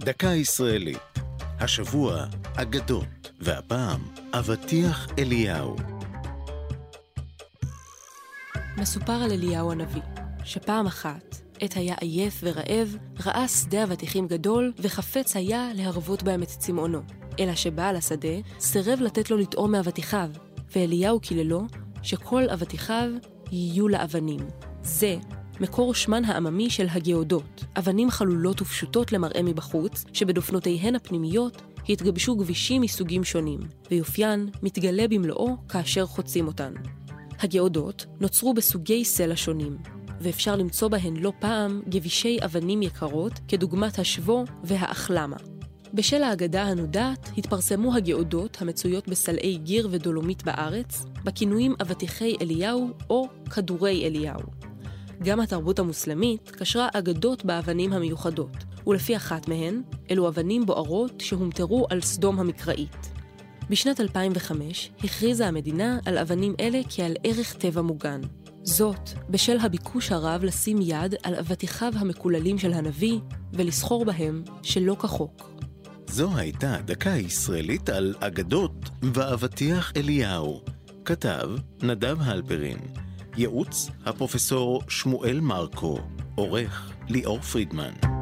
דקה ישראלית. השבוע, אגדות, והפעם, אבטיח אליהו. מסופר על אליהו הנביא, שפעם אחת, עת היה עייף ורעב, ראה שדה אבטיחים גדול, וחפץ היה להרוות בהם את צמאונו. אלא שבעל השדה סירב לתת לו לטעום מאבטיחיו, ואליהו קיללו שכל אבטיחיו יהיו לאבנים. זה מקור שמן העממי של הגאודות, אבנים חלולות ופשוטות למראה מבחוץ, שבדופנותיהן הפנימיות התגבשו גבישים מסוגים שונים, ויופיין מתגלה במלואו כאשר חוצים אותן. הגאודות נוצרו בסוגי סלע שונים, ואפשר למצוא בהן לא פעם גבישי אבנים יקרות, כדוגמת השבו והאחלמה. בשל האגדה הנודעת התפרסמו הגאודות המצויות בסלעי גיר ודולומית בארץ, בכינויים אבטיחי אליהו או כדורי אליהו. גם התרבות המוסלמית קשרה אגדות באבנים המיוחדות, ולפי אחת מהן, אלו אבנים בוערות שהומטרו על סדום המקראית. בשנת 2005 הכריזה המדינה על אבנים אלה כעל ערך טבע מוגן. זאת, בשל הביקוש הרב לשים יד על אבטיחיו המקוללים של הנביא ולסחור בהם שלא כחוק. זו הייתה דקה ישראלית על אגדות ואבטיח אליהו. כתב נדב הלפרין. ייעוץ הפרופסור שמואל מרקו. עורך ליאור פרידמן.